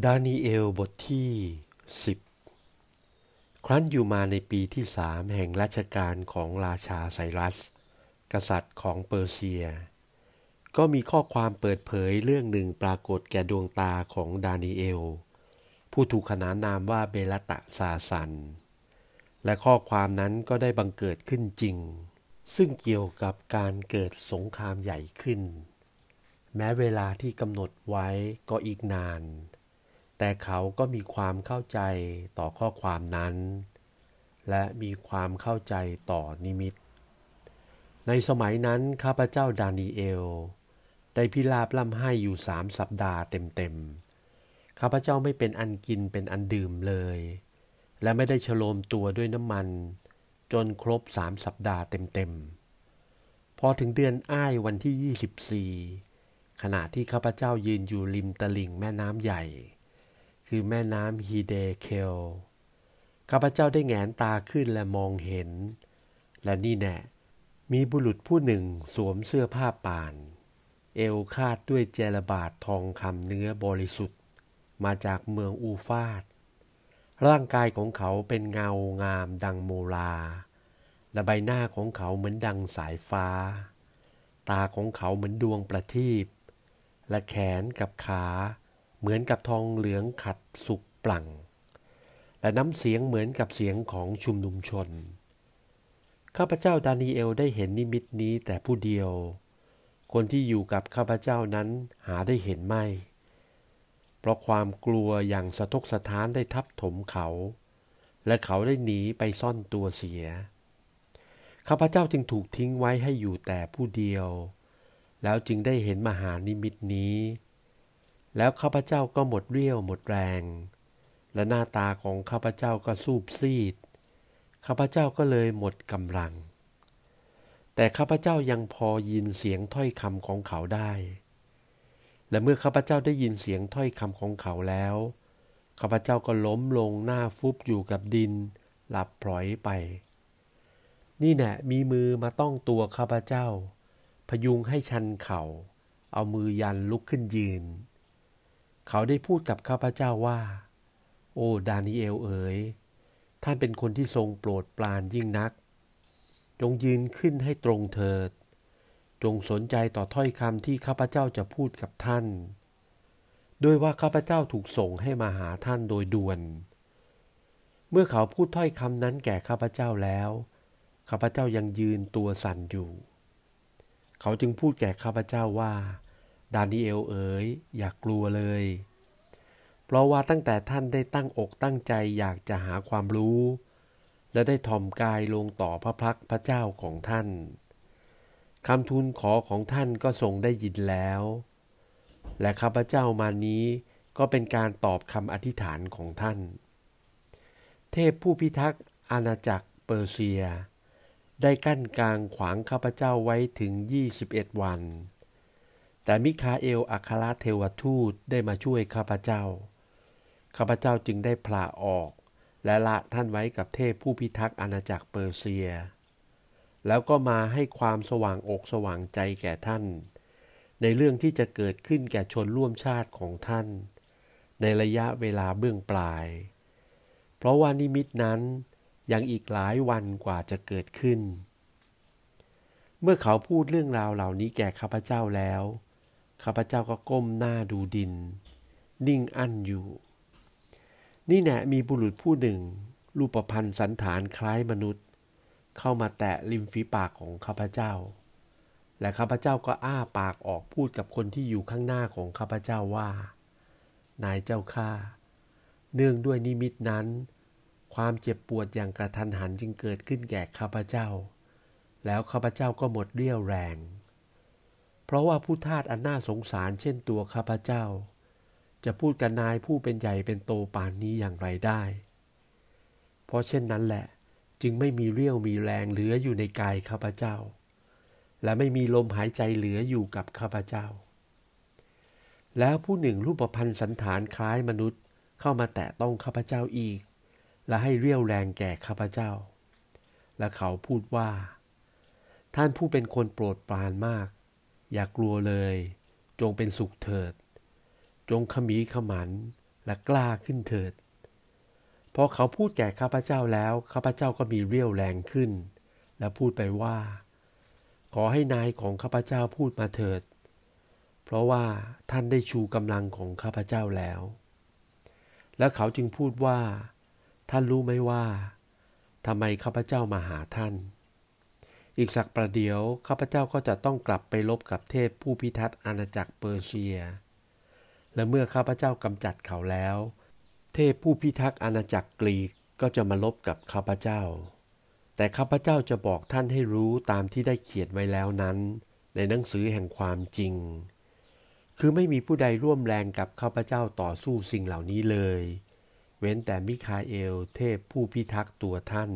ดานีเอลบทที่สิบครั้นอยู่มาในปีที่สามแห่งรัชกาลของราชาไซรัส กษัตริย์ของเปอร์เซีย ก็มีข้อความเปิดเผยเรื่องหนึ่งปรากฏแก่ดวงตาของดานีเอล ผู้ถูกขนานนามว่าเบลตะซาซัน และข้อความนั้นก็ได้บังเกิดขึ้นจริง ซึ่งเกี่ยวกับการเกิดสงครามใหญ่ขึ้น แม้เวลาที่กำหนดไว้ก็อีกนาน แต่เขาก็มีความเข้าใจต่อข้อความนั้น และมีความเข้าใจต่อนิมิต ในสมัยนั้นข้าพเจ้าดานีเอล ได้พิลาบล่ำให้อยู่สามสัปดาห์เต็มๆ ข้าพเจ้าไม่เป็นอันกินเป็นอันดื่มเลย และไม่ได้ฉโลมตัวด้วยน้ำมัน จนครบสามสัปดาห์เต็มๆ พอถึงเดือนอ้ายวันที่ 24ขณะที่ข้าพเจ้ายืนอยู่ริมตลิ่งแม่น้ำใหญ่ คือแม่น้ำฮีเดเคลข้าพเจ้าได้แงนตาขึ้นและมองเห็น และนี่แน่มีบุรุษผู้หนึ่งสวมเสื้อผ้าป่าน เอวคาดด้วยเจลบาททองคำเนื้อบริสุทธิ์ มาจากเมืองอูฟาด ร่างกายของเขาเป็นเงางามดังโมลา และใบหน้าของเขาเหมือนดังสายฟ้า ตาของเขาเหมือนดวงประทีปและแขนกับขา เหมือนกับทองเหลืองขัดสุกปลั่ง และน้ำเสียงเหมือนกับเสียงของชุมนุมชน ข้าพเจ้าดานีเอลได้เห็นนิมิตนี้แต่ผู้เดียว คนที่อยู่กับข้าพเจ้านั้นหาได้เห็นไม่ เพราะความกลัวอย่างสะทกสะท้านได้ทับถมเขา และเขาได้หนีไปซ่อนตัวเสีย ข้าพเจ้าจึงถูกทิ้งไว้ให้อยู่แต่ผู้เดียว แล้วจึงได้เห็นมหานิมิตนี้ แล้วข้าพเจ้าก็หมดเรี่ยวหมดแรง และหน้าตาของข้าพเจ้าก็สูบซีด ข้าพเจ้าก็เลยหมดกำลัง แต่ข้าพเจ้ายังพอยินเสียงถ้อยคำของเขาได้ และเมื่อข้าพเจ้าได้ยินเสียงถ้อยคำของเขาแล้ว ข้าพเจ้าก็ล้มลงหน้าฟุบอยู่กับดิน หลับพลอยไป นี่แน่มีมือมาต้องตัวข้าพเจ้า พยุงให้ชันเขา่าเอามือยันลุกขึ้นยืน เขาได้พูดกับข้าพเจ้าว่า โอ้ดานิเอลเอ๋ย ท่านเป็นคนที่ทรงโปรดปรานยิ่งนัก จงยืนขึ้นให้ตรงเถิด จงสนใจต่อถ้อยคำที่ข้าพเจ้าจะพูดกับท่านโดยว่าข้าพเจ้าถูกส่งให้มาหาท่านโดยด่วน เมื่อเขาพูดถ้อยคำนั้นแก่ข้าพเจ้าแล้ว ข้าพเจ้ายังยืนตัวสั่นอยู่ เขาจึงพูดแก่ข้าพเจ้าว่า ดานิเอลเอ๋ยอย่ากกลัวเลย เพราะว่าตั้งแต่ท่านได้ตั้งอกตั้งใจอยากจะหาความรู้ และได้ทอมกายลงต่อพระพักพระเจ้าของท่านคำทูลขอของท่านก็ทรงได้ยินแล้ว และข้าพเจ้ามานี้ก็เป็นการตอบคำอธิษฐานของท่าน เทพผู้พิทักษ์อาณาจักรเปอร์เซีย ได้กั้นกลางขวางข้าพเจ้าไว้ถึง 21 วัน แต่มิคาเอลอัครเทวทูตได้มาช่วยข้าพเจ้า ข้าพเจ้าจึงได้พลาออก และละท่านไว้กับเทพผู้พิทักษ์อาณาจักรเปอร์เซีย แล้วก็มาให้ความสว่างอกสว่างใจแก่ท่าน ในเรื่องที่จะเกิดขึ้นแก่ชนร่วมชาติของท่าน ในระยะเวลาเบื้องปลาย เพราะว่านิมิตนั้นยังอีกหลายวันกว่าจะเกิดขึ้น เมื่อเขาพูดเรื่องราวเหล่านี้แก่ข้าพเจ้าแล้ว ข้าพเจ้าก็ก้มหน้าดูดิน นิ่งอั้นอยู่ นี่แหน่มีบุรุษผู้หนึ่ง รูปพันธ์สันฐานคล้ายมนุษย์ เข้ามาแตะริมฝีปากของข้าพเจ้า และข้าพเจ้าก็อ้าปากออกพูดกับคนที่อยู่ข้างหน้าของข้าพเจ้าว่า นายเจ้าข้าเนื่องด้วยนิมิตนั้น ความเจ็บปวดอย่างกระทันหันจึงเกิดขึ้นแก่ข้าพเจ้า แล้วข้าพเจ้าก็หมดเรี่ยวแรง เพราะว่าผู้ทาสอันน่าสงสารเช่นตัวข้าพเจ้า จะพูดกับนายผู้เป็นใหญ่เป็นโตปานนี้อย่างไรได้ เพราะเช่นนั้นแหละ จึงไม่มีเรี่ยวมีแรงเหลืออยู่ในกายข้าพเจ้า และไม่มีลมหายใจเหลืออยู่กับข้าพเจ้า แล้วผู้หนึ่งรูปพันธ์สันฐานคล้ายมนุษย์เข้ามาแตะต้องข้าพเจ้าอีก และให้เรี่ยวแรงแก่ข้าพเจ้า และเขาพูดว่า ท่านผู้เป็นคนโปรดปรานมาก อย่ากลัวเลย จงเป็นสุขเถิด จงขมีขมันและกล้าขึ้นเถิด พอเขาพูดแก่ข้าพเจ้าแล้วข้าพเจ้าก็มีเรี่ยวแรงขึ้น และพูดไปว่า ขอให้นายของข้าพเจ้าพูดมาเถิด เพราะว่าท่านได้ชูกำลังของข้าพเจ้าแล้ว แล้วเขาจึงพูดว่า ท่านรู้ไหมว่าทำไมข้าพเจ้ามาหาท่าน อีกสักประเดี๋ยวข้าพเจ้าก็จะต้องกลับไปลบกับเทพผู้พิทักษ์อาณาจักรเปอร์เซีย และเมื่อข้าพเจ้ากำจัดเขาแล้ว เทพผู้พิทักษ์อาณาจักรกรีกก็จะมาลบกับข้าพเจ้า แต่ข้าพเจ้าจะบอกท่านให้รู้ตามที่ได้เขียนไว้แล้วนั้น ในหนังสือแห่งความจริง คือไม่มีผู้ใดร่วมแรงกับข้าพเจ้าต่อสู้สิ่งเหล่านี้เลย เว้นแต่มิคาเอลเทพผู้พิทักษ์ตัวท่าน